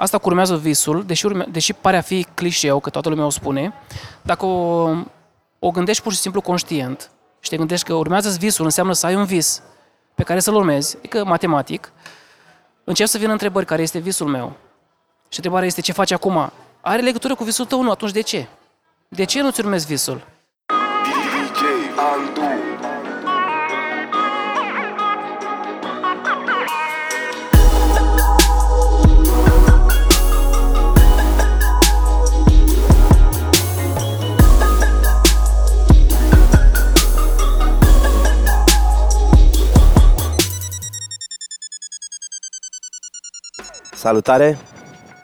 asta cu urmează visul, deși, urme, deși pare a fi clișeu, că toată lumea o spune, dacă o, o gândești pur și simplu conștient și te gândești că urmează visul, înseamnă să ai un vis pe care să-l urmezi, adică matematic, încep să vină întrebări, care este visul meu? Și întrebarea este, ce faci acum? Are legătură cu visul tău? Nu, atunci de ce? De ce nu-ți urmezi visul? DJ Andu Salutare!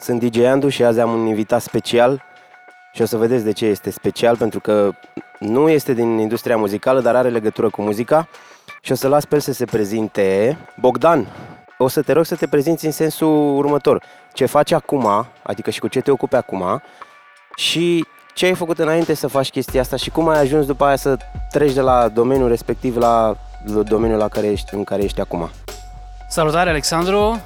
Sunt DJ Andu și azi am un invitat special și o să vedeți de ce este special, pentru că nu este din industria muzicală, dar are legătură cu muzica și o să las pe el să se prezinte. Bogdan, o să te rog să te prezinți în sensul următor. Ce faci acum, adică și cu ce te ocupi acum și ce ai făcut înainte să faci chestia asta și cum ai ajuns după aia să treci de la domeniul respectiv la domeniul la care ești, în care ești acum. Salutare, Alexandru!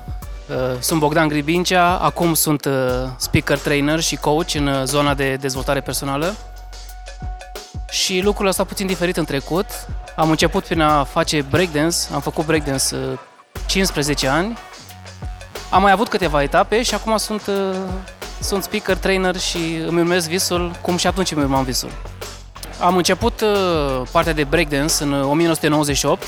Uh, sunt Bogdan Gribincea, acum sunt uh, speaker trainer și coach în uh, zona de dezvoltare personală. Și lucrul ăsta puțin diferit în trecut. Am început prin a face breakdance, am făcut breakdance 15 ani. Am mai avut câteva etape și acum sunt, sunt speaker trainer și îmi urmez visul cum și atunci îmi urmam visul. Am început partea de breakdance în 1998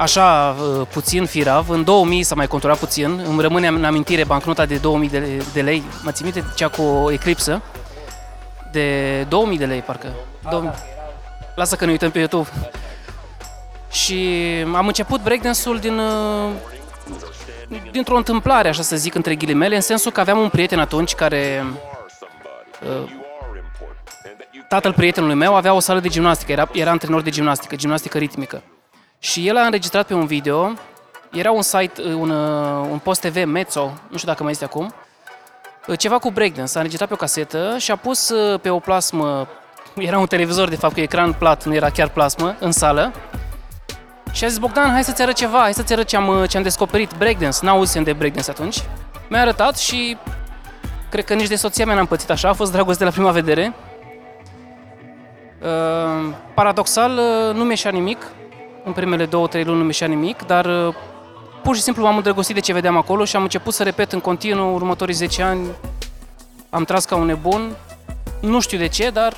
așa uh, puțin firav. În 2000 s-a mai conturat puțin. Îmi rămâne în amintire bancnota de 2000 de, de lei. Mă țin minte cea cu o eclipsă. De 2000 de lei, parcă. 2000. Lasă că ne uităm pe YouTube. Și am început breakdance-ul din, uh, dintr-o întâmplare, așa să zic, între ghilimele, în sensul că aveam un prieten atunci care uh, tatăl prietenului meu avea o sală de gimnastică, era, era antrenor de gimnastică, gimnastică ritmică. Și el a înregistrat pe un video, era un site, un, un post TV, Mezzo, nu știu dacă mai este acum, ceva cu breakdance, a înregistrat pe o casetă și a pus uh, pe o plasmă, era un televizor de fapt cu ecran plat, nu era chiar plasmă, în sală, și a zis, Bogdan, hai să-ți arăt ceva, hai să-ți arăt ce am, uh, ce am descoperit, breakdance, n-auzisem de breakdance atunci. Mi-a arătat și cred că nici de soția mea n-am pățit așa, a fost dragoste la prima vedere. Uh, paradoxal, uh, nu mi-eșa nimic, în primele două, trei luni nu mi nimic, dar uh, pur și simplu m-am îndrăgostit de ce vedeam acolo și am început să repet în continuu următorii 10 ani. Am tras ca un nebun, nu știu de ce, dar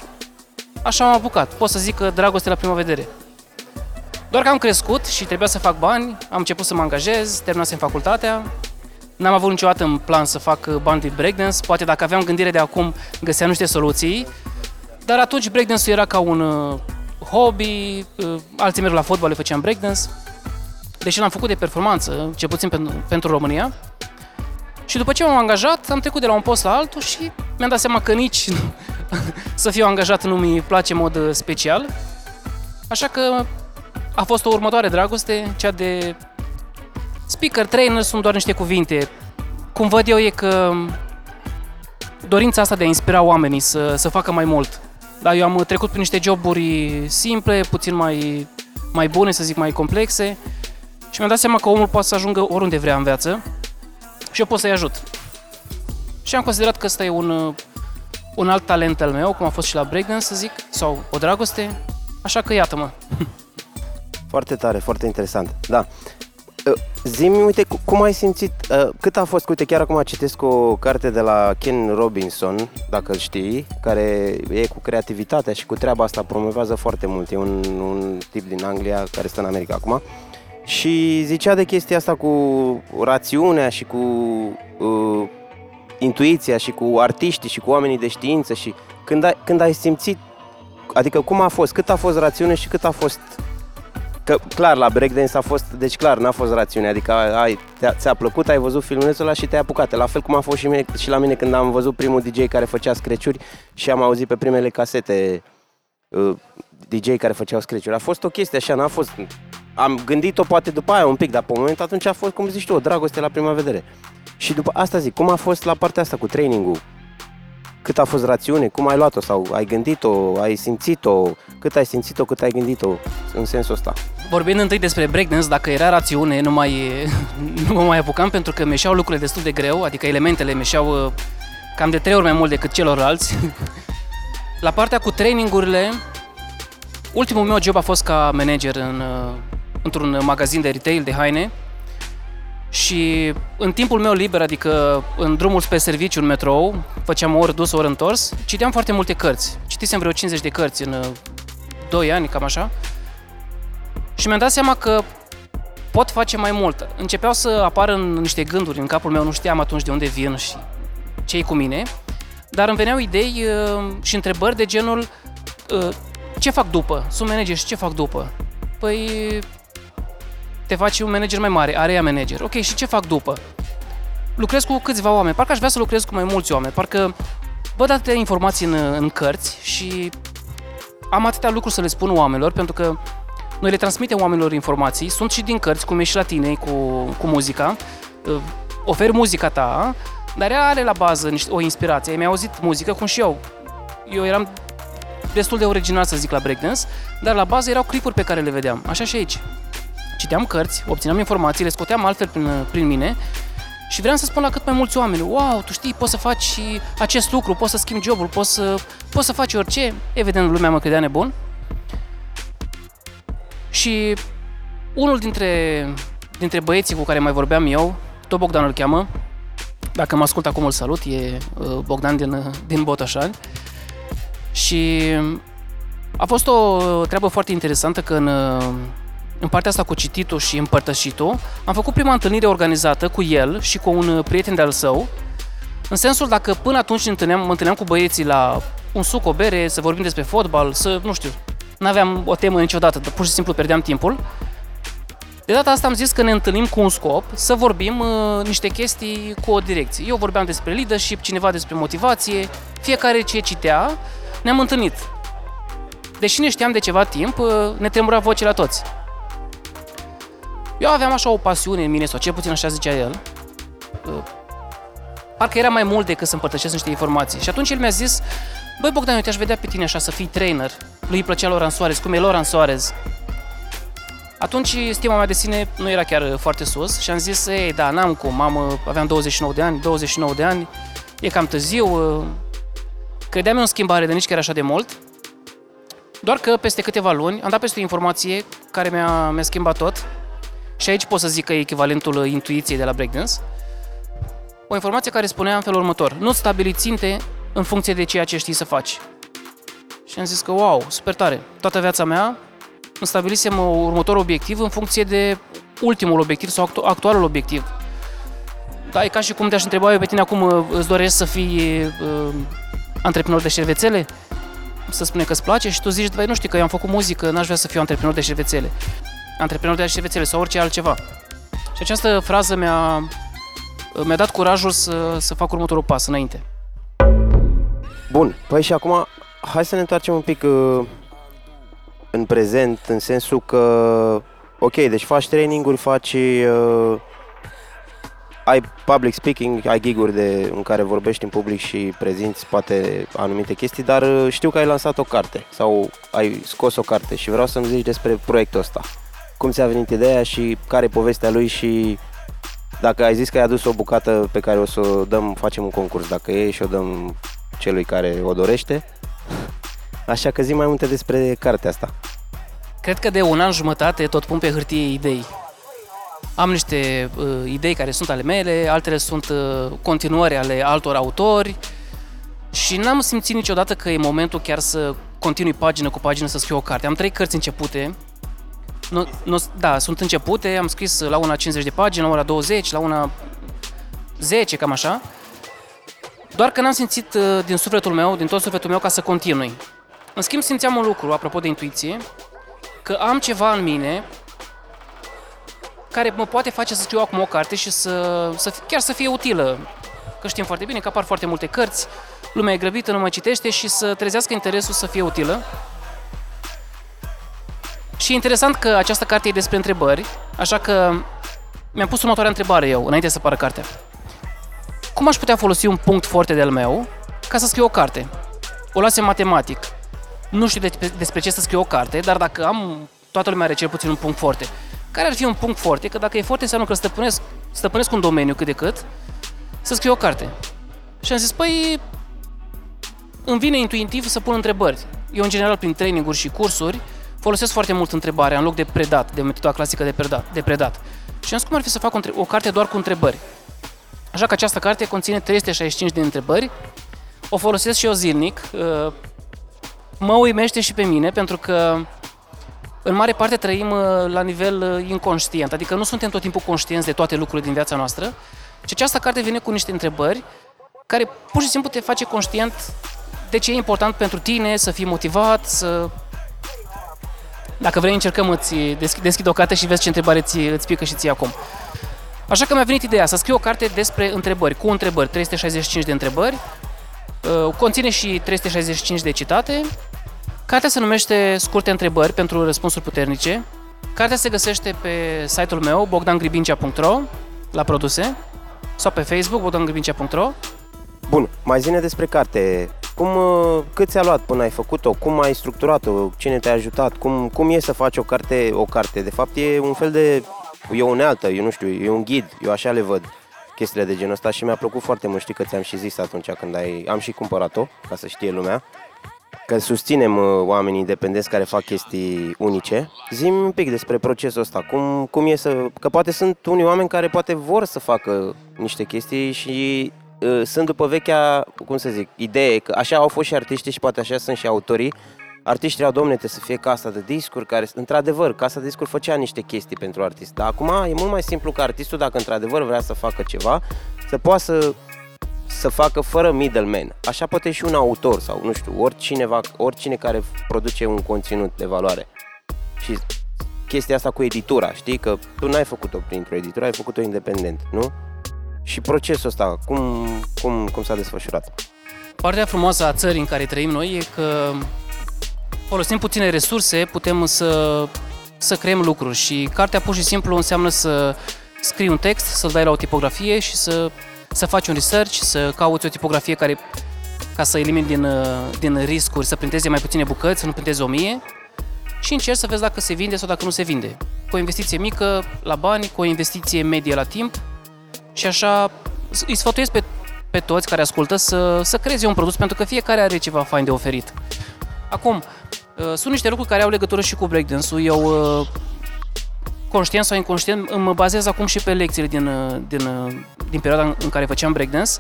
așa am apucat. Pot să zic că dragoste la prima vedere. Doar că am crescut și trebuia să fac bani, am început să mă angajez, terminasem facultatea, N-am avut niciodată în plan să fac uh, bani de breakdance, poate dacă aveam gândire de acum găseam niște soluții, dar atunci breakdance-ul era ca un uh, hobby, uh, alții merg la fotbal, le făceam breakdance. Deși l-am făcut de performanță, ce puțin pentru, pentru România. Și după ce m-am angajat, am trecut de la un post la altul și mi-am dat seama că nici să fiu angajat nu mi place în mod uh, special. Așa că a fost o următoare dragoste, cea de speaker, trainer, sunt doar niște cuvinte. Cum văd eu e că dorința asta de a inspira oamenii să, să facă mai mult, da, eu am trecut prin niște joburi simple, puțin mai, mai bune, să zic, mai complexe și mi-am dat seama că omul poate să ajungă oriunde vrea în viață și eu pot să-i ajut. Și am considerat că ăsta e un, un alt talent al meu, cum a fost și la breakdance, să zic, sau o dragoste, așa că iată-mă. Foarte tare, foarte interesant. Da. Uh, Zimi, uite, cum ai simțit, uh, cât a fost, uite, chiar acum citesc o carte de la Ken Robinson, dacă îl știi, care e cu creativitatea și cu treaba asta, promovează foarte mult, e un, un tip din Anglia care stă în America acum, și zicea de chestia asta cu rațiunea și cu uh, intuiția și cu artiștii și cu oamenii de știință și când ai, când ai simțit, adică cum a fost, cât a fost rațiune și cât a fost Că clar, la breakdance a fost, deci clar, n-a fost rațiune, adică ai, ți-a plăcut, ai văzut filmulețul ăla și te-ai apucat. La fel cum a fost și, mine, și la mine când am văzut primul DJ care făcea screciuri și am auzit pe primele casete uh, DJ care făceau screciuri. A fost o chestie așa, n-a fost... Am gândit-o poate după aia un pic, dar pe moment atunci a fost, cum zici tu, o dragoste la prima vedere. Și după asta zic, cum a fost la partea asta cu trainingul? Cât a fost rațiune, cum ai luat-o sau ai gândit-o, ai simțit-o, cât ai simțit-o, cât ai gândit-o în sensul ăsta. Vorbind întâi despre breakdance, dacă era rațiune, nu, mai, nu mă mai apucam pentru că meșeau lucrurile destul de greu, adică elementele meșeau uh, cam de trei ori mai mult decât celorlalți. La partea cu trainingurile, ultimul meu job a fost ca manager în, uh, într-un magazin de retail de haine și în timpul meu liber, adică în drumul spre serviciu în metrou, făceam ori dus, ori întors, citeam foarte multe cărți. Citisem vreo 50 de cărți în 2 uh, ani, cam așa. Și mi-am dat seama că pot face mai mult. Începeau să apară în niște gânduri în capul meu, nu știam atunci de unde vin și ce cu mine, dar îmi veneau idei uh, și întrebări de genul uh, ce fac după? Sunt manager și ce fac după? Păi te faci un manager mai mare, area manager. Ok, și ce fac după? Lucrez cu câțiva oameni, parcă aș vrea să lucrez cu mai mulți oameni, parcă văd atâtea informații în, în cărți și am atâtea lucruri să le spun oamenilor, pentru că noi le transmitem oamenilor informații, sunt și din cărți, cum e și la tine cu, cu muzica, uh, oferi muzica ta, dar ea are la bază o inspirație. Mi-a auzit muzică cum și eu. Eu eram destul de original, să zic, la breakdance, dar la bază erau clipuri pe care le vedeam. Așa și aici. Citeam cărți, obțineam informații, le scoteam altfel prin, prin mine și vreau să spun la cât mai mulți oameni, wow, tu știi, poți să faci și acest lucru, poți să schimbi jobul, poți să, poți să faci orice. Evident, lumea mă credea nebun. Și unul dintre, dintre băieții cu care mai vorbeam eu, tot Bogdan îl cheamă, dacă mă ascult acum îl salut, e uh, Bogdan din, din Botoșani. Și a fost o treabă foarte interesantă că în, în partea asta cu cititul și împărtășitul am făcut prima întâlnire organizată cu el și cu un prieten de-al său, în sensul dacă până atunci ne întâlneam, mă întâlneam cu băieții la un suc, o bere, să vorbim despre fotbal, să, nu știu, nu aveam o temă niciodată, dar pur și simplu pierdeam timpul. De data asta am zis că ne întâlnim cu un scop, să vorbim uh, niște chestii cu o direcție. Eu vorbeam despre leadership, cineva despre motivație, fiecare ce citea, ne-am întâlnit. Deși ne știam de ceva timp, uh, ne tremura vocea la toți. Eu aveam așa o pasiune în mine, sau cel puțin așa zicea el, uh, parcă era mai mult decât să împărtășesc niște informații. Și atunci el mi-a zis, băi Bogdan, eu te-aș vedea pe tine așa să fii trainer. Lui îi plăcea Loran Soares, cum e Loran Soares. Atunci stima mea de sine nu era chiar foarte sus și am zis, ei, da, n-am cum, am, aveam 29 de ani, 29 de ani, e cam târziu, uh, credeam în schimbare de nici chiar așa de mult, doar că peste câteva luni am dat peste o informație care mi-a, mi-a schimbat tot și aici pot să zic că e echivalentul intuiției de la breakdance. O informație care spunea în felul următor, nu stabili ținte în funcție de ceea ce știi să faci. Și am zis că, wow, super tare, toată viața mea îmi stabilisem următorul obiectiv în funcție de ultimul obiectiv sau actualul obiectiv. Da, e ca și cum te-aș întreba eu pe tine acum, îți dorești să fii uh, antreprenor de șervețele? Să spune că îți place și tu zici, nu știu, că eu am făcut muzică, n-aș vrea să fiu antreprenor de șervețele. Antreprenor de șervețele sau orice altceva. Și această frază mi-a, mi-a dat curajul să, să fac următorul pas înainte. Bun, păi și acum hai să ne întoarcem un pic uh, în prezent, în sensul că, ok, deci faci traininguri, faci, uh, ai public speaking, ai giguri de, în care vorbești în public și prezinți poate anumite chestii, dar uh, știu că ai lansat o carte sau ai scos o carte și vreau să-mi zici despre proiectul ăsta. Cum ți-a venit ideea și care e povestea lui și dacă ai zis că ai adus o bucată pe care o să o dăm, facem un concurs, dacă e și o dăm celui care o dorește. Așa că zi mai multe despre cartea asta. Cred că de un an jumătate tot pun pe hârtie idei. Am niște uh, idei care sunt ale mele, altele sunt uh, continuări ale altor autori și n-am simțit niciodată că e momentul chiar să continui pagină cu pagină să scriu o carte. Am trei cărți începute, nu, nu, da, sunt începute, am scris la una 50 de pagini, la una 20, la una 10, cam așa. Doar că n-am simțit uh, din sufletul meu, din tot sufletul meu, ca să continui. În schimb, simțeam un lucru, apropo de intuiție, că am ceva în mine care mă poate face să scriu acum o carte și să, să chiar să fie utilă. Că știm foarte bine că apar foarte multe cărți, lumea e grăbită, nu mai citește și să trezească interesul să fie utilă. Și e interesant că această carte e despre întrebări, așa că mi-am pus următoarea întrebare eu, înainte să apară cartea cum aș putea folosi un punct foarte de-al meu ca să scriu o carte? O lasem matematic. Nu știu de, despre ce să scriu o carte, dar dacă am toată lumea are cel puțin un punct forte. Care ar fi un punct forte? Că dacă e forte înseamnă că stăpânesc, stăpânesc un domeniu cât de cât, să scriu o carte. Și am zis, păi, îmi vine intuitiv să pun întrebări. Eu, în general, prin traininguri și cursuri, folosesc foarte mult întrebarea în loc de predat, de metoda clasică de predat. De predat. Și am zis, cum ar fi să fac o, o carte doar cu întrebări? Așa că această carte conține 365 de întrebări. O folosesc și eu zilnic. Uh, mă uimește și pe mine, pentru că în mare parte trăim uh, la nivel uh, inconștient, adică nu suntem tot timpul conștienți de toate lucrurile din viața noastră. Și această carte vine cu niște întrebări care pur și simplu te face conștient de ce e important pentru tine să fii motivat, să... Dacă vrei, încercăm, îți deschid, deschid o carte și vezi ce întrebare îți, îți pică și ție acum. Așa că mi-a venit ideea să scriu o carte despre întrebări, cu întrebări, 365 de întrebări, uh, conține și 365 de citate. Cartea se numește Scurte întrebări pentru răspunsuri puternice. Cartea se găsește pe site-ul meu, bogdangribincea.ro, la produse, sau pe Facebook, bogdangribincea.ro. Bun, mai zine despre carte. Cum, uh, cât ți-a luat până ai făcut-o? Cum ai structurat-o? Cine te-a ajutat? Cum, cum e să faci o carte, o carte? De fapt e un fel de... E o unealtă, eu nu știu, e un ghid, eu așa le văd chestiile de genul ăsta și mi-a plăcut foarte mult, știi că ți-am și zis atunci când ai... Am și cumpărat-o, ca să știe lumea, că susținem uh, oamenii independenți care fac chestii unice. Zim un pic despre procesul ăsta, cum, cum e să... Că poate sunt unii oameni care poate vor să facă niște chestii și Uh, sunt după vechea, cum să zic, idee că așa au fost și artiștii și poate așa sunt și autorii. Artiștii au, domne, să fie casa de discuri, care, într-adevăr, casa de discuri făcea niște chestii pentru artist. Dar acum e mult mai simplu ca artistul, dacă într-adevăr vrea să facă ceva, să poată să, să facă fără middleman. Așa poate și un autor sau, nu știu, oricine, oricine care produce un conținut de valoare. Și chestia asta cu editura, știi? Că tu n-ai făcut-o printr-o editură, ai făcut-o independent, nu? Și procesul ăsta, cum, cum, cum s-a desfășurat? Partea frumoasă a țării în care trăim noi e că folosim puține resurse, putem să, să creăm lucruri și cartea pur și simplu înseamnă să scrii un text, să-l dai la o tipografie și să, să faci un research, să cauți o tipografie care ca să elimini din, din riscuri, să printeze mai puține bucăți, să nu printeze o mie și încerci să vezi dacă se vinde sau dacă nu se vinde. Cu o investiție mică la bani, cu o investiție medie la timp și așa îi sfătuiesc pe, pe toți care ascultă să, să creeze un produs, pentru că fiecare are ceva fain de oferit. Acum, uh, sunt niște lucruri care au legătură și cu breakdance-ul. Eu, uh, conștient sau inconștient, mă bazez acum și pe lecțiile din, uh, din, din perioada în care făceam breakdance.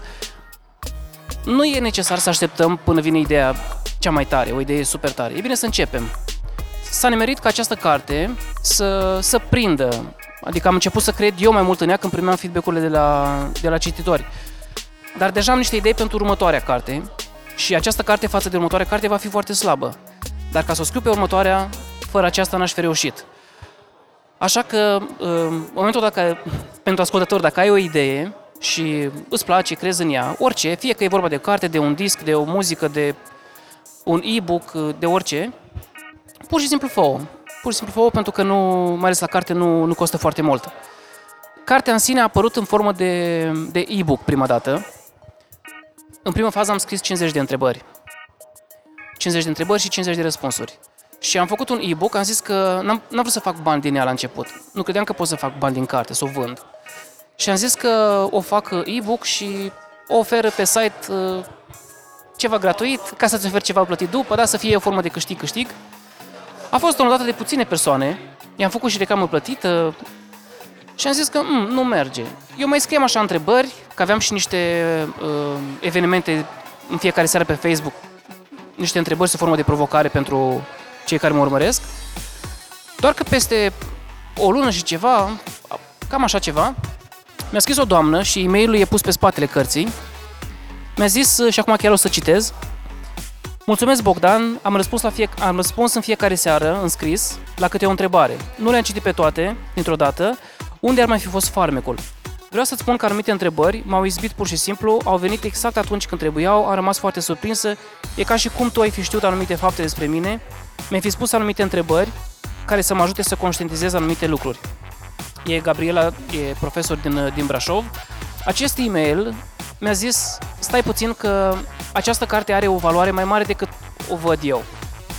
Nu e necesar să așteptăm până vine ideea cea mai tare, o idee super tare. E bine să începem. S-a nemerit ca această carte să, să prindă Adică am început să cred eu mai mult în ea când primeam feedback-urile de la, de la cititori. Dar deja am niște idei pentru următoarea carte și această carte față de următoarea carte va fi foarte slabă. Dar ca să o scriu pe următoarea, fără aceasta n-aș fi reușit. Așa că, în momentul dacă, pentru ascultător, dacă ai o idee și îți place, crezi în ea, orice, fie că e vorba de o carte, de un disc, de o muzică, de un e-book, de orice, pur și simplu fă pur și simplu fă pentru că nu, mai ales la carte, nu, nu costă foarte mult. Cartea în sine a apărut în formă de, de e-book prima dată. În prima fază am scris 50 de întrebări. 50 de întrebări și 50 de răspunsuri. Și am făcut un e-book, am zis că n-am, n-am vrut să fac bani din ea la început. Nu credeam că pot să fac bani din carte, să o vând. Și am zis că o fac e-book și o oferă pe site uh, ceva gratuit, ca să-ți oferi ceva plătit după, da, să fie o formă de câștig-câștig. A fost o dată de puține persoane, i-am făcut și reclamă plătită și am zis că mm, nu merge. Eu mai scriam așa întrebări, că aveam și niște uh, evenimente în fiecare seară pe Facebook, niște întrebări sub formă de provocare pentru cei care mă urmăresc. Doar că peste o lună și ceva, cam așa ceva, mi-a scris o doamnă și e-mailul e pus pe spatele cărții. Mi-a zis, și acum chiar o să citez, Mulțumesc, Bogdan. Am răspuns, la fie... am răspuns în fiecare seară, în scris, la câte o întrebare. Nu le-am citit pe toate, dintr-o dată. Unde ar mai fi fost farmecul? Vreau să-ți spun că anumite întrebări m-au izbit pur și simplu, au venit exact atunci când trebuiau, am rămas foarte surprinsă. E ca și cum tu ai fi știut anumite fapte despre mine, mi-ai fi spus anumite întrebări care să mă ajute să conștientizez anumite lucruri. E Gabriela, e profesor din, din Brașov. Acest e-mail mi-a zis, stai puțin că această carte are o valoare mai mare decât o văd eu.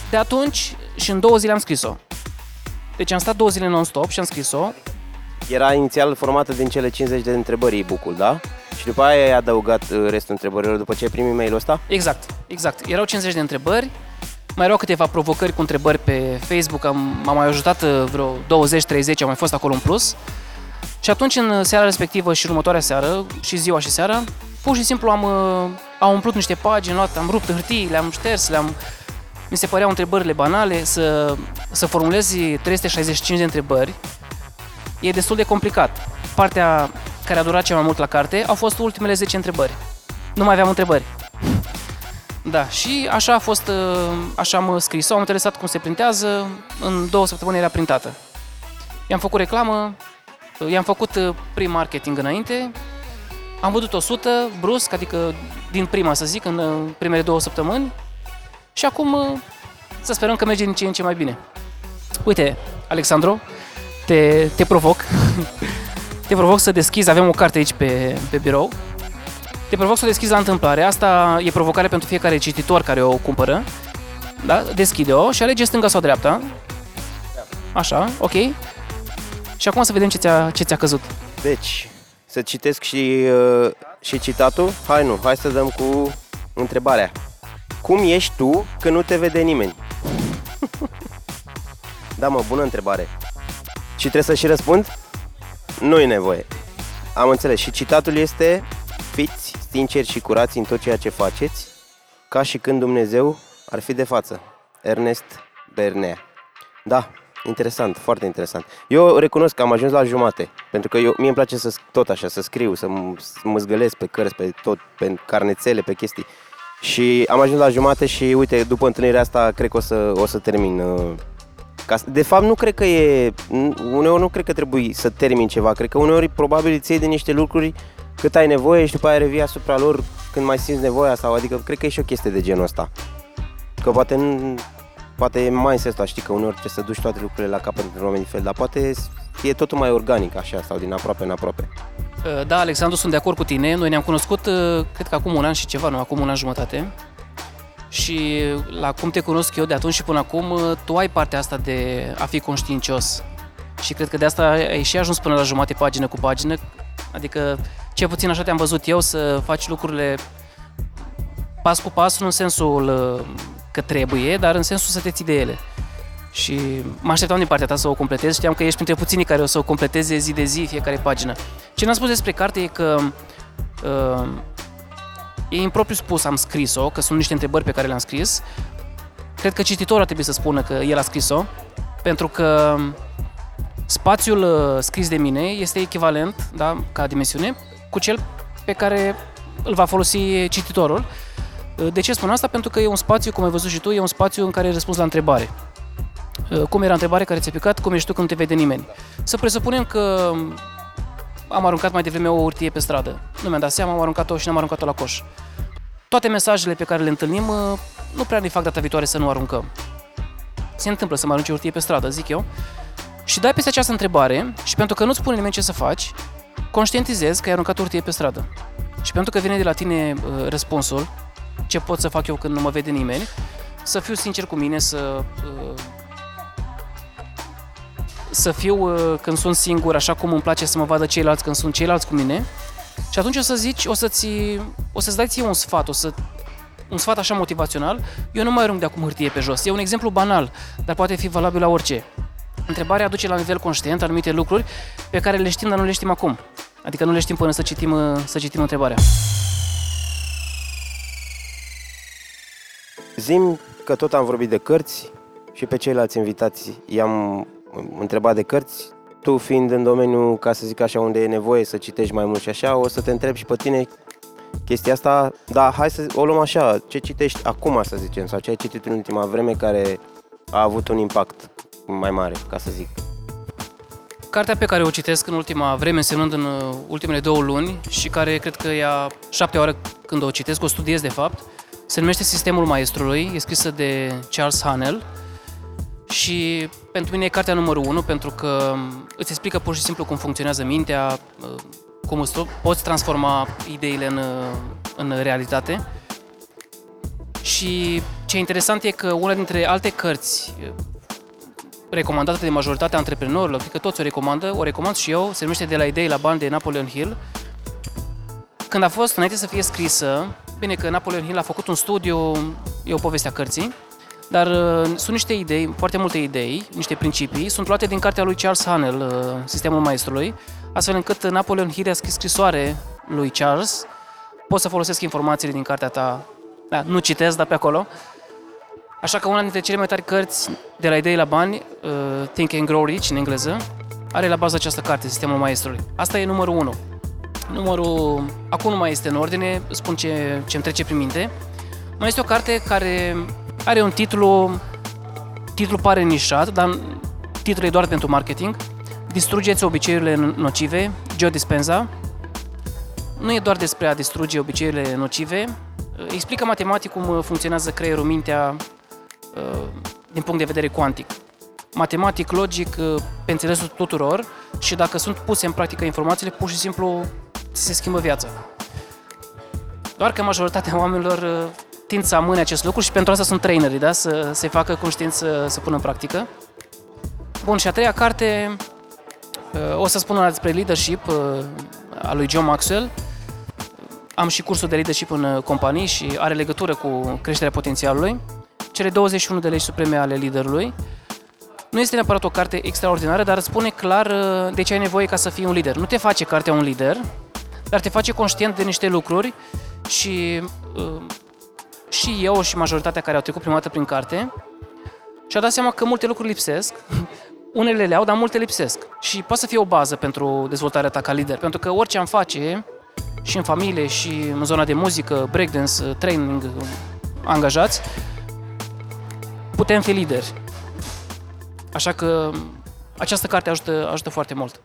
De atunci și în două zile am scris-o. Deci am stat două zile non-stop și am scris-o. Era inițial formată din cele 50 de întrebări e-book-ul, da? Și după aia ai adăugat uh, restul întrebărilor după ce ai primit mail-ul ăsta? Exact, exact. Erau 50 de întrebări, mai erau câteva provocări cu întrebări pe Facebook, am, m-am mai ajutat uh, vreo 20-30, au mai fost acolo în plus. Și atunci, în seara respectivă și următoarea seară, și ziua și seara, pur și simplu am, uh, am umplut niște pagini, luat, am rupt hârtii, le-am șters, le-am... Mi se păreau întrebările banale, să, să formulezi 365 de întrebări e destul de complicat. Partea care a durat cel mai mult la carte au fost ultimele 10 întrebări. Nu mai aveam întrebări. Da, și așa a fost, uh, așa am scris-o, am interesat cum se printează, în două săptămâni era printată. I-am făcut reclamă, i-am făcut uh, prim marketing înainte, am văzut 100 brusc, adică din prima să zic, în uh, primele două săptămâni și acum să sperăm că merge din ce în ce mai bine. Uite, Alexandru, te, te provoc, te provoc să deschizi, avem o carte aici pe, pe birou, te provoc să o deschizi la întâmplare. Asta e provocare pentru fiecare cititor care o cumpără. Da? Deschide-o și alege stânga sau dreapta. Așa, ok. Și acum să vedem ce ți-a, ce ți-a căzut. Deci, să citesc și, uh, și citatul? Hai nu, hai să dăm cu întrebarea. Cum ești tu când nu te vede nimeni? da, mă, bună întrebare. Și trebuie să și răspund? Nu e nevoie. Am înțeles. Și citatul este Fiți sinceri și curați în tot ceea ce faceți, ca și când Dumnezeu ar fi de față. Ernest Bernea. Da, interesant, foarte interesant. Eu recunosc că am ajuns la jumate, pentru că eu, mie îmi place să tot așa, să scriu, să mă zgălesc pe cărți, pe tot, pe carnețele, pe chestii. Și am ajuns la jumate și uite, după întâlnirea asta, cred că o să, o să termin. Uh, ca, de fapt, nu cred că e... Uneori nu cred că trebuie să termin ceva. Cred că uneori probabil îți iei de niște lucruri cât ai nevoie și după aia revii asupra lor când mai simți nevoia sau adică cred că e și o chestie de genul ăsta. Că poate nu, poate e mai în știi că uneori trebuie să duci toate lucrurile la capăt într-un moment fel, dar poate e totul mai organic așa sau din aproape în aproape. Uh, da, Alexandru, sunt de acord cu tine. Noi ne-am cunoscut, uh, cred că acum un an și ceva, nu, acum un an jumătate. Și la cum te cunosc eu de atunci și până acum, uh, tu ai partea asta de a fi conștiincios. Și cred că de asta ai și ajuns până la jumate pagină cu pagină. Adică ce puțin așa te-am văzut eu să faci lucrurile pas cu pas, nu în sensul uh, că trebuie, dar în sensul să te ții de ele. Și mă așteptam din partea ta să o completezi, știam că ești printre puținii care o să o completeze zi de zi, fiecare pagină. Ce n-am spus despre carte e că uh, e impropriu spus, am scris-o, că sunt niște întrebări pe care le-am scris. Cred că cititorul ar trebui să spună că el a scris-o, pentru că spațiul uh, scris de mine este echivalent, da, ca dimensiune, cu cel pe care îl va folosi cititorul. De ce spun asta? Pentru că e un spațiu, cum ai văzut și tu, e un spațiu în care răspunzi la întrebare. Cum era întrebarea care ți-a picat? Cum ești tu când nu te vede nimeni? Să presupunem că am aruncat mai devreme o urtie pe stradă. Nu mi-am dat seama, am aruncat-o și n-am aruncat-o la coș. Toate mesajele pe care le întâlnim nu prea ne fac data viitoare să nu aruncăm. Se întâmplă să mă arunci o urtie pe stradă, zic eu. Și dai peste această întrebare și pentru că nu-ți spune nimeni ce să faci, conștientizez că ai aruncat urtie pe stradă. Și pentru că vine de la tine uh, răspunsul, ce pot să fac eu când nu mă vede nimeni, să fiu sincer cu mine, să uh, să fiu uh, când sunt singur, așa cum îmi place să mă vadă ceilalți când sunt ceilalți cu mine. Și atunci o să zici, o să-ți, o să-ți dai ție un sfat, o să, un sfat așa motivațional, eu nu mai arunc de acum hârtie pe jos. E un exemplu banal, dar poate fi valabil la orice. Întrebarea aduce la nivel conștient anumite lucruri pe care le știm, dar nu le știm acum. Adică nu le știm până să citim, să citim întrebarea. Zim că tot am vorbit de cărți și pe ceilalți invitați i-am întrebat de cărți. Tu fiind în domeniu, ca să zic așa, unde e nevoie să citești mai mult și așa, o să te întreb și pe tine chestia asta, da, hai să o luăm așa, ce citești acum, să zicem, sau ce ai citit în ultima vreme care a avut un impact mai mare, ca să zic. Cartea pe care o citesc în ultima vreme, însemnând în uh, ultimele două luni și care cred că ia șapte ore când o citesc, o studiez de fapt, se numește Sistemul Maestrului, e scrisă de Charles Hanel și pentru mine e cartea numărul unu pentru că um, îți explică pur și simplu cum funcționează mintea, uh, cum îți poți transforma ideile în, uh, în realitate. Și ce interesant e că una dintre alte cărți recomandată de majoritatea antreprenorilor, cred că toți o recomandă, o recomand și eu, se numește De la idei la bani de Napoleon Hill. Când a fost, înainte să fie scrisă, bine că Napoleon Hill a făcut un studiu, e o poveste a cărții, dar uh, sunt niște idei, foarte multe idei, niște principii, sunt luate din cartea lui Charles Hanel, uh, Sistemul Maestrului, astfel încât Napoleon Hill a scris scrisoare lui Charles, pot să folosesc informațiile din cartea ta, da, nu citesc, dar pe acolo, Așa că una dintre cele mai tari cărți de la idei la bani, uh, Think and Grow Rich în engleză, are la bază această carte, Sistemul Maestrului. Asta e numărul 1. Numărul, acum nu mai este în ordine, spun ce, ce îmi trece prin minte. Mai este o carte care are un titlu, titlul pare nișat, dar titlul e doar pentru marketing. Distrugeți obiceiurile nocive, Joe Dispenza. Nu e doar despre a distruge obiceiurile nocive, explică matematic cum funcționează creierul, mintea, din punct de vedere cuantic. Matematic, logic, pe înțelesul tuturor și dacă sunt puse în practică informațiile, pur și simplu se schimbă viața. Doar că majoritatea oamenilor tind să amâne acest lucru și pentru asta sunt trainerii, da? să se facă conștient să, să pună în practică. Bun, și a treia carte, o să spun una despre leadership a lui John Maxwell. Am și cursul de leadership în companii și are legătură cu creșterea potențialului cele 21 de legi supreme ale liderului. Nu este neapărat o carte extraordinară, dar îți spune clar uh, de ce ai nevoie ca să fii un lider. Nu te face cartea un lider, dar te face conștient de niște lucruri și uh, și eu și majoritatea care au trecut prima dată prin carte și-a dat seama că multe lucruri lipsesc, unele le au, dar multe lipsesc. Și poate să fie o bază pentru dezvoltarea ta ca lider, pentru că orice am face, și în familie, și în zona de muzică, breakdance, training, angajați, putem fi lideri. Așa că această carte ajută, ajută foarte mult.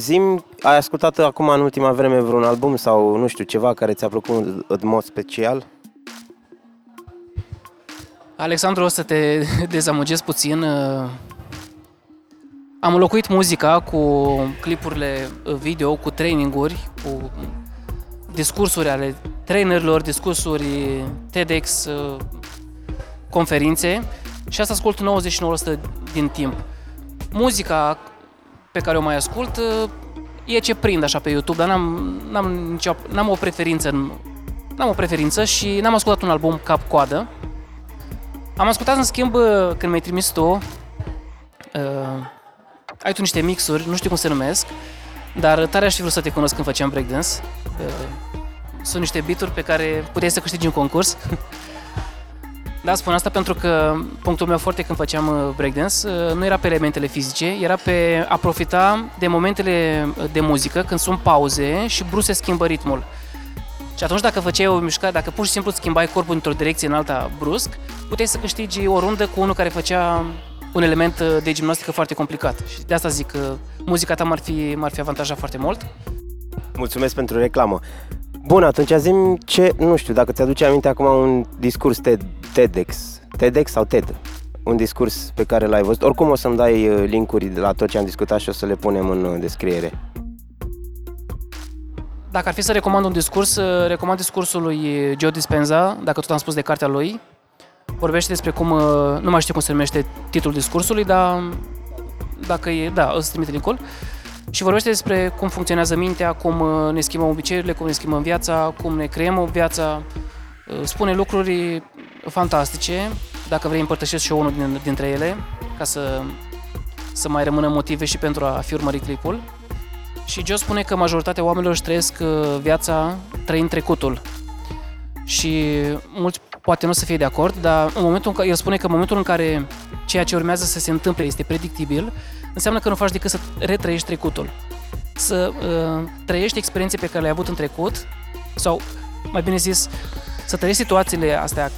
Zim, ai ascultat acum în ultima vreme vreun album sau nu știu, ceva care ți-a plăcut în mod special? Alexandru, o să te dezamăgesc puțin. Am înlocuit muzica cu clipurile video, cu traininguri, cu discursuri ale trainerilor, discursuri TEDx, conferințe și asta ascult 99% din timp. Muzica pe care o mai ascult e ce prind așa pe YouTube, dar n-am, n-am, nicio, n-am o preferință n-am o preferință și n-am ascultat un album cap-coadă. Am ascultat în schimb când mi-ai trimis tu uh, ai tu niște mixuri, nu știu cum se numesc, dar tare aș fi vrut să te cunosc când făceam breakdance. Uh, sunt niște bituri pe care puteai să câștigi un concurs. da, spun asta pentru că punctul meu foarte când făceam uh, breakdance uh, nu era pe elementele fizice, era pe a profita de momentele de muzică când sunt pauze și brusc se schimbă ritmul. Și atunci dacă făceai o mișcare, dacă pur și simplu schimbai corpul într-o direcție în alta brusc, puteai să câștigi o rundă cu unul care făcea un element uh, de gimnastică foarte complicat. Și de asta zic că muzica ta m-ar fi, m-ar fi avantajat foarte mult. Mulțumesc pentru reclamă. Bun, atunci zim ce, nu știu, dacă ți-aduce aminte acum un discurs TED, TEDx, TEDx sau TED, un discurs pe care l-ai văzut. Oricum o să-mi dai uh, linkuri la tot ce am discutat și o să le punem în uh, descriere. Dacă ar fi să recomand un discurs, recomand discursul lui Joe Dispenza, dacă tot am spus de cartea lui, vorbește despre cum, uh, nu mai știu cum se numește titlul discursului, dar dacă e, da, îți trimite linkul, și vorbește despre cum funcționează mintea, cum uh, ne schimbăm obiceiurile, cum ne schimbăm viața, cum ne creăm o viață, uh, spune lucruri fantastice, dacă vrei împărtășesc și eu unul din, dintre ele, ca să, să mai rămână motive și pentru a fi urmărit clipul. Și Joe spune că majoritatea oamenilor își trăiesc viața trăind trecutul. Și mulți poate nu o să fie de acord, dar în momentul în care, el spune că în momentul în care ceea ce urmează să se întâmple este predictibil, înseamnă că nu faci decât să retrăiești trecutul. Să uh, trăiești experiențe pe care le-ai avut în trecut, sau, mai bine zis, să trăiești situațiile astea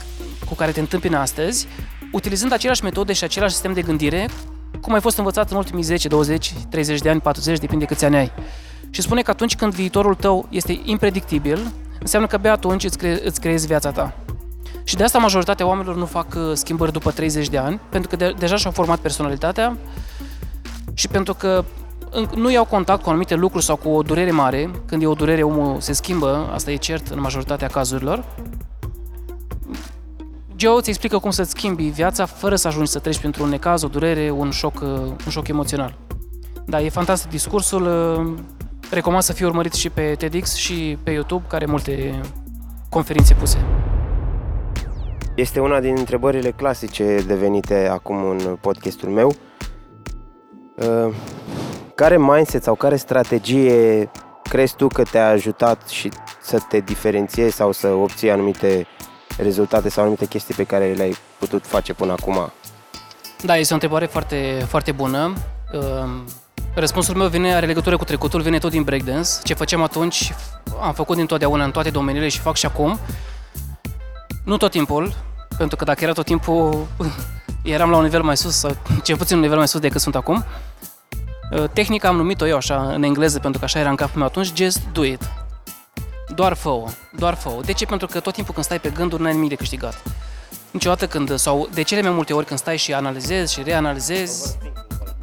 cu care te întâmpină astăzi, utilizând aceleași metode și același sistem de gândire, cum ai fost învățat în ultimii 10, 20, 30 de ani, 40, depinde câți ani ai. Și spune că atunci când viitorul tău este impredictibil, înseamnă că abia atunci îți, cre- îți creezi viața ta. Și de asta majoritatea oamenilor nu fac uh, schimbări după 30 de ani, pentru că de- deja și-au format personalitatea și pentru că nu iau contact cu anumite lucruri sau cu o durere mare, când e o durere omul se schimbă, asta e cert în majoritatea cazurilor. Joe îți explică cum să-ți schimbi viața fără să ajungi să treci printr-un necaz, o durere, un șoc, uh, un șoc emoțional. Da, e fantastic discursul. uh, Recomand să fie urmărit și pe TEDx și pe YouTube, care are multe conferințe puse. Este una din întrebările clasice devenite acum în podcastul meu. Uh, Care mindset sau care strategie crezi tu că te-a ajutat și să te diferențiezi sau să obții anumite rezultate sau anumite chestii pe care le-ai putut face până acum? Da, este o întrebare foarte, foarte bună. Uh, Răspunsul meu vine, are legătură cu trecutul, vine tot din breakdance. Ce făceam atunci, am făcut dintotdeauna în toate domeniile și fac și acum. Nu tot timpul, pentru că dacă era tot timpul, eram la un nivel mai sus, sau cel puțin un nivel mai sus decât sunt acum. Uh, Tehnica am numit-o eu așa, în engleză, pentru că așa era în capul meu atunci, just do it. Doar fă-o, doar fă-o. De ce? Pentru că tot timpul când stai pe gânduri, n-ai nimic de câștigat. Niciodată când, sau de cele mai multe ori când stai și analizezi și reanalizezi,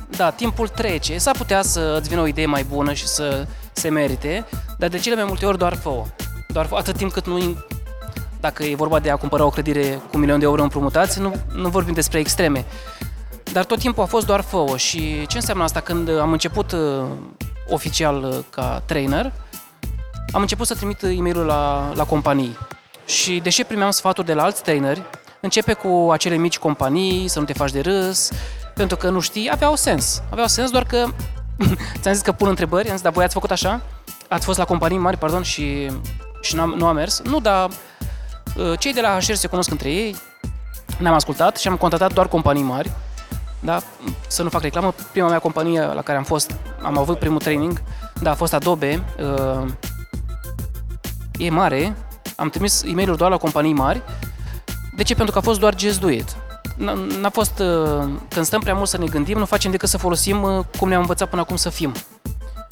da, timpul trece, s-ar putea să îți vină o idee mai bună și să se merite, dar de cele mai multe ori doar fă Doar fă, atât timp cât nu dacă e vorba de a cumpăra o clădire cu un milion de euro împrumutați, nu, nu vorbim despre extreme. Dar tot timpul a fost doar fă și ce înseamnă asta? Când am început uh, oficial uh, ca trainer, am început să trimit e mail la, la companii. Și deși primeam sfaturi de la alți traineri, începe cu acele mici companii, să nu te faci de râs, pentru că nu știi, aveau sens. Aveau sens, doar că ți-am zis că pun întrebări, am zis, dar voi ați făcut așa? Ați fost la companii mari, pardon, și, și nu, nu a mers? Nu, dar uh, cei de la HR se cunosc între ei, ne-am ascultat și am contactat doar companii mari, da? Să nu fac reclamă, prima mea companie la care am fost, am avut primul training, da, a fost Adobe, uh, e mare, am trimis e mail doar la companii mari. De ce? Pentru că a fost doar just do it. N- N-a fost, uh, când stăm prea mult să ne gândim, nu facem decât să folosim uh, cum ne-am învățat până acum să fim.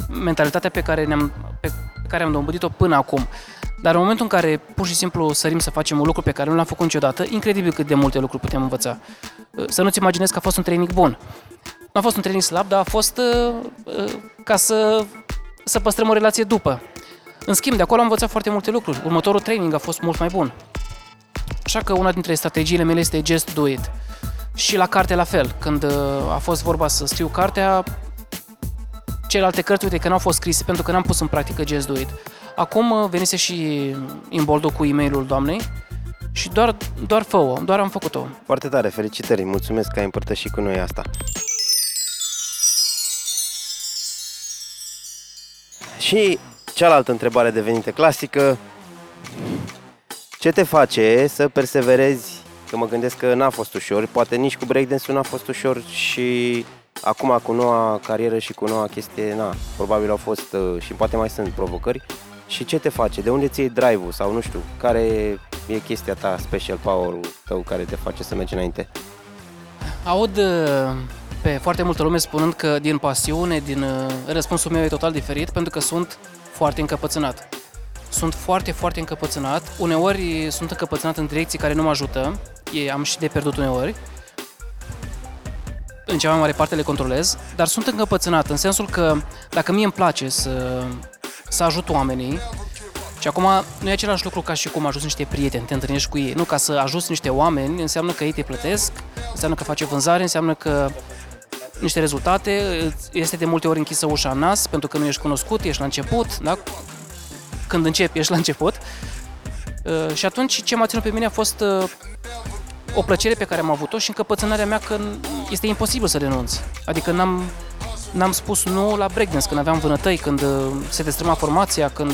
Mentalitatea pe care, ne-am, pe care am dobândit-o până acum. Dar în momentul în care pur și simplu sărim să facem un lucru pe care nu l-am făcut niciodată, incredibil cât de multe lucruri putem învăța. Uh, Să nu-ți imaginezi că a fost un training bun. Nu a fost un training slab, dar a fost uh, uh, ca să, să păstrăm o relație după. În schimb, de acolo am învățat foarte multe lucruri. Următorul training a fost mult mai bun. Așa că una dintre strategiile mele este just do it. Și la carte la fel. Când uh, a fost vorba să scriu cartea, celelalte cărți, uite, că n-au fost scrise pentru că n-am pus în practică just do it. Acum uh, venise și imboldul cu e-mailul doamnei și doar, doar fă doar am făcut-o. Foarte tare, felicitări, mulțumesc că ai împărtășit cu noi asta. Și cealaltă întrebare devenită clasică, ce te face să perseverezi? Că mă gândesc că n-a fost ușor, poate nici cu breakdance-ul n-a fost ușor și acum cu noua carieră și cu noua chestie, na, probabil au fost uh, și poate mai sunt provocări. Și ce te face? De unde ți iei drive-ul sau nu știu, care e chestia ta, special power-ul tău care te face să mergi înainte? Aud uh, pe foarte multă lume spunând că din pasiune, din uh, răspunsul meu e total diferit pentru că sunt foarte încăpățânat. Sunt foarte, foarte încăpățânat. Uneori sunt încăpățânat în direcții care nu mă ajută. E, am și de pierdut uneori. În cea mai mare parte le controlez, dar sunt încăpățânat în sensul că dacă mie îmi place să, să ajut oamenii, și acum nu e același lucru ca și cum ajuți niște prieteni, te întâlnești cu ei. Nu, ca să ajuți niște oameni înseamnă că ei te plătesc, înseamnă că faci o vânzare, înseamnă că niște rezultate, este de multe ori închisă ușa în nas, pentru că nu ești cunoscut, ești la început, da? Când începi, ești la început. Uh, și atunci ce m-a ținut pe mine a fost uh, o plăcere pe care am avut-o și încăpățânarea mea că este imposibil să renunț. Adică n-am, n-am spus nu la breakdance, când aveam vânătăi, când uh, se destrăma formația, când,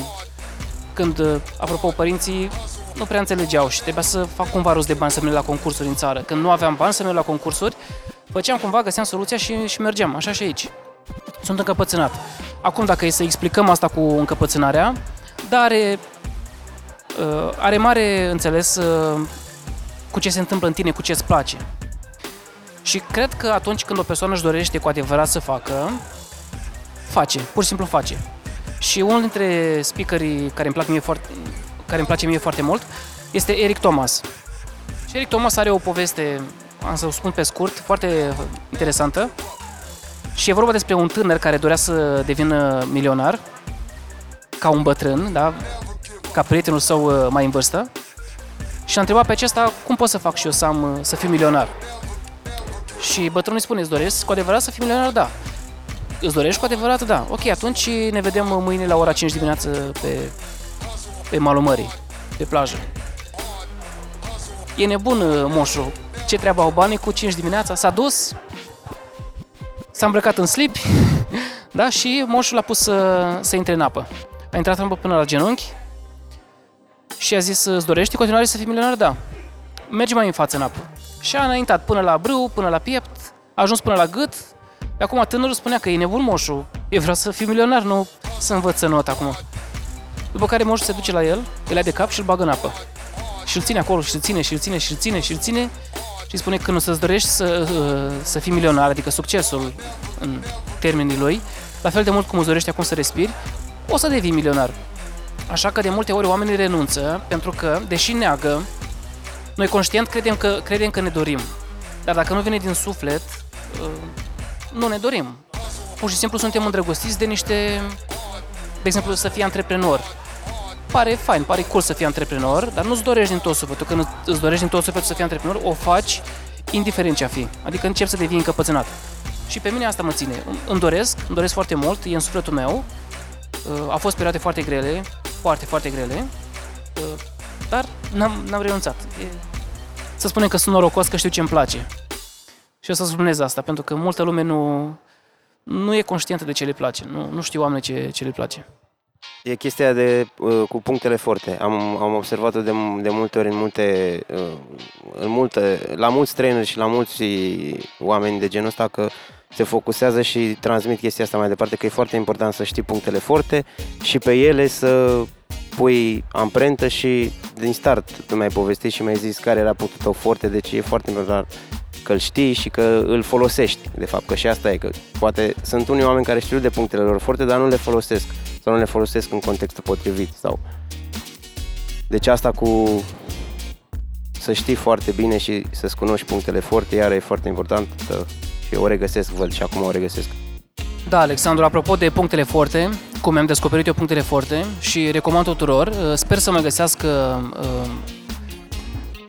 când uh, apropo, părinții nu prea înțelegeau și trebuia să fac cumva rost de bani să merg la concursuri în țară. Când nu aveam bani să merg la concursuri, făceam cumva, găseam soluția și, și mergeam, așa și aici. Sunt încăpățânat. Acum, dacă e să explicăm asta cu încăpățânarea, dar are, uh, are mare înțeles uh, cu ce se întâmplă în tine, cu ce îți place. Și cred că atunci când o persoană își dorește cu adevărat să facă, face, pur și simplu face. Și unul dintre speakerii care îmi, plac mie foarte, care îmi place mie foarte mult este Eric Thomas. Și Eric Thomas are o poveste, am să o spun pe scurt, foarte interesantă. Și e vorba despre un tânăr care dorea să devină milionar, ca un bătrân, da? ca prietenul său uh, mai în vârstă. Și l-a întrebat pe acesta cum pot să fac și eu să, am, să fiu milionar. Și bătrânul îi spune, îți doresc cu adevărat să fii milionar? Da. Îți dorești cu adevărat? Da. Ok, atunci ne vedem mâine la ora 5 dimineață pe, pe malul mării, pe plajă. E nebun uh, moșul. Ce treabă au banii cu 5 dimineața? S-a dus, s-a îmbrăcat în slip, da? Și moșul l-a pus să, să intre în apă. A intrat în apă până la genunchi și a zis, îți dorești în continuare să fii milionar? Da. Mergi mai în față în apă. Și a înaintat până la brâu, până la piept, a ajuns până la gât. Acum tânărul spunea că e nebun moșul. Eu vreau să fiu milionar, nu să învăț not acum. După care moșul se duce la el, îl ia de cap și îl bagă în apă. Și îl ține acolo și îl ține și îl ține și îl ține și îl ține și spune că nu să-ți dorești să, uh, să fii milionar, adică succesul în termenii lui, la fel de mult cum îți dorești acum să respiri, o să devii milionar. Așa că de multe ori oamenii renunță pentru că, deși neagă, noi conștient credem că, credem că ne dorim. Dar dacă nu vine din suflet, uh, nu ne dorim. Pur și simplu suntem îndrăgostiți de niște, de exemplu, să fii antreprenor. Pare fain, pare cool să fii antreprenor, dar nu-ți dorești din tot sufletul. Când îți dorești din tot sufletul să fii antreprenor, o faci indiferent ce a fi. Adică începi să devii încăpățânat. Și pe mine asta mă ține. Îmi doresc, îmi doresc foarte mult, e în sufletul meu. Uh, au fost perioade foarte grele, foarte, foarte grele, uh, dar n-am, n-am renunțat. E, să spunem că sunt norocos că știu ce îmi place. Și o să spunez asta, pentru că multă lume nu, nu e conștientă de ce le place, nu, nu știu oameni ce, ce le place. E chestia de, uh, cu punctele forte. Am, am observat-o de, de multe ori în multe, uh, în multe, la mulți traineri și la mulți oameni de genul ăsta că se focusează și transmit chestia asta mai departe, că e foarte important să știi punctele forte și pe ele să pui amprentă și din start tu mi-ai povestit și mi-ai zis care era punctul tău forte, deci e foarte important că îl știi și că îl folosești, de fapt, că și asta e, că poate sunt unii oameni care știu de punctele lor forte, dar nu le folosesc sau nu le folosesc în contextul potrivit sau... Deci asta cu să știi foarte bine și să-ți cunoști punctele forte, iar e foarte important și o regăsesc, văd și acum o regăsesc. Da, Alexandru, apropo de punctele forte, cum am descoperit eu punctele forte și recomand tuturor, uh, sper să mă găsească uh,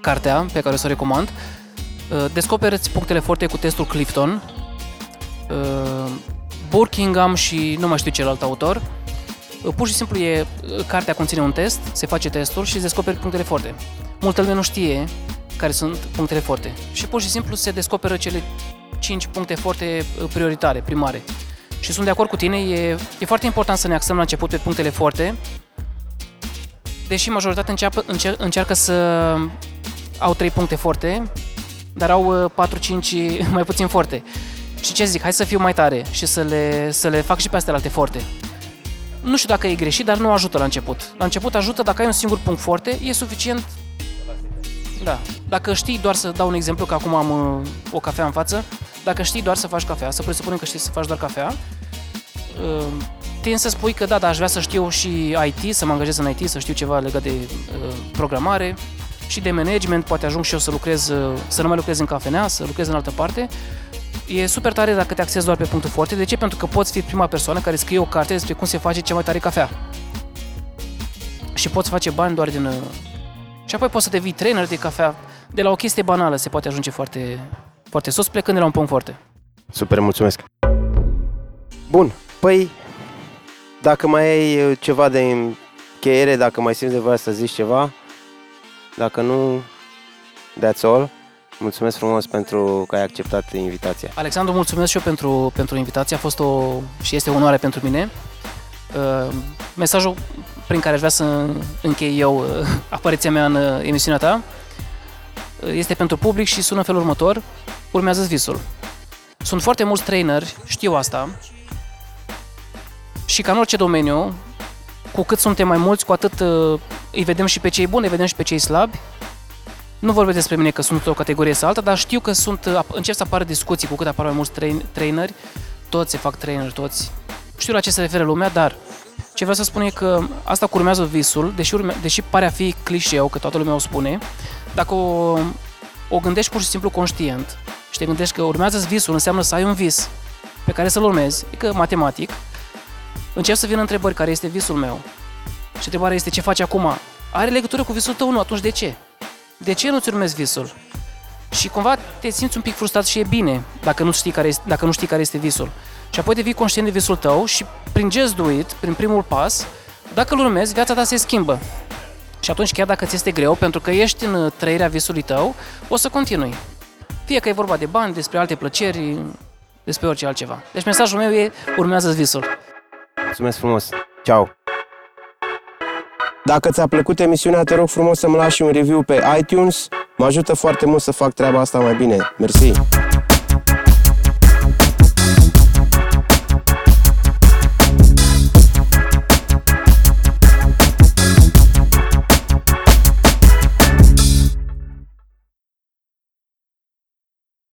cartea pe care o să o recomand. Uh, descoperiți punctele forte cu testul Clifton, uh, Burkingham și nu mai știu celălalt autor. Uh, pur și simplu e, uh, cartea conține un test, se face testul și se descoperi punctele forte. Multă lume nu știe care sunt punctele forte și pur și simplu se descoperă cele 5 puncte forte uh, prioritare, primare. Și sunt de acord cu tine, e, e foarte important să ne axăm la început pe punctele forte, deși majoritatea înceapă, încer, încearcă să au 3 puncte forte, dar au 4-5 mai puțin forte. Și ce zic, hai să fiu mai tare și să le, să le fac și pe astea alte forte. Nu știu dacă e greșit, dar nu ajută la început. La început ajută dacă ai un singur punct forte, e suficient. Da. Dacă știi doar să dau un exemplu, că acum am uh, o cafea în față, dacă știi doar să faci cafea, să presupunem că știi să faci doar cafea, uh, tind să spui că da, dar aș vrea să știu și IT, să mă angajez în IT, să știu ceva legat de uh, programare și de management, poate ajung și eu să lucrez, uh, să nu mai lucrez în cafenea, să lucrez în altă parte. E super tare dacă te axezi doar pe punctul forte. De ce? Pentru că poți fi prima persoană care scrie o carte despre cum se face cea mai tare cafea. Și poți face bani doar din... Uh, și apoi poți să devii trainer de cafea. De la o chestie banală se poate ajunge foarte, foarte sus, plecând de la un punct foarte. Super, mulțumesc. Bun, păi, dacă mai ai uh, ceva de încheiere, dacă mai simți nevoia să zici ceva, dacă nu, that's all. Mulțumesc frumos pentru că ai acceptat invitația. Alexandru, mulțumesc și eu pentru, pentru invitație. A fost o și este o onoare pentru mine. Uh, mesajul prin care aș vrea să închei eu uh, apariția mea în uh, emisiunea ta uh, este pentru public și sună în felul următor. Urmează visul. Sunt foarte mulți traineri, știu asta, și ca în orice domeniu, cu cât suntem mai mulți, cu atât uh, îi vedem și pe cei buni, îi vedem și pe cei slabi. Nu vorbesc despre mine că sunt o categorie sau alta, dar știu că sunt, uh, încep să apară discuții cu cât apar mai mulți train, traineri, toți se fac trainer, toți. Știu la ce se referă lumea, dar ce vreau să spun e că asta cu urmează visul, deși, urme, deși pare a fi clișeu, că toată lumea o spune, dacă o, o gândești pur și simplu conștient și te gândești că urmează visul, înseamnă să ai un vis pe care să-l urmezi, adică matematic, încep să vină întrebări care este visul meu. Și întrebarea este ce faci acum? Are legătură cu visul tău? Nu, atunci de ce? de ce nu-ți urmezi visul? Și cumva te simți un pic frustrat și e bine dacă nu știi care este, dacă nu știi care este visul. Și apoi devii conștient de visul tău și prin just do it, prin primul pas, dacă îl urmezi, viața ta se schimbă. Și atunci, chiar dacă ți este greu, pentru că ești în uh, trăirea visului tău, o să continui. Fie că e vorba de bani, despre alte plăceri, despre orice altceva. Deci mesajul meu e, urmează visul. Mulțumesc frumos! Ciao! Dacă ți-a plăcut emisiunea, te rog frumos să-mi lași un review pe iTunes. Mă ajută foarte mult să fac treaba asta mai bine. Mersi!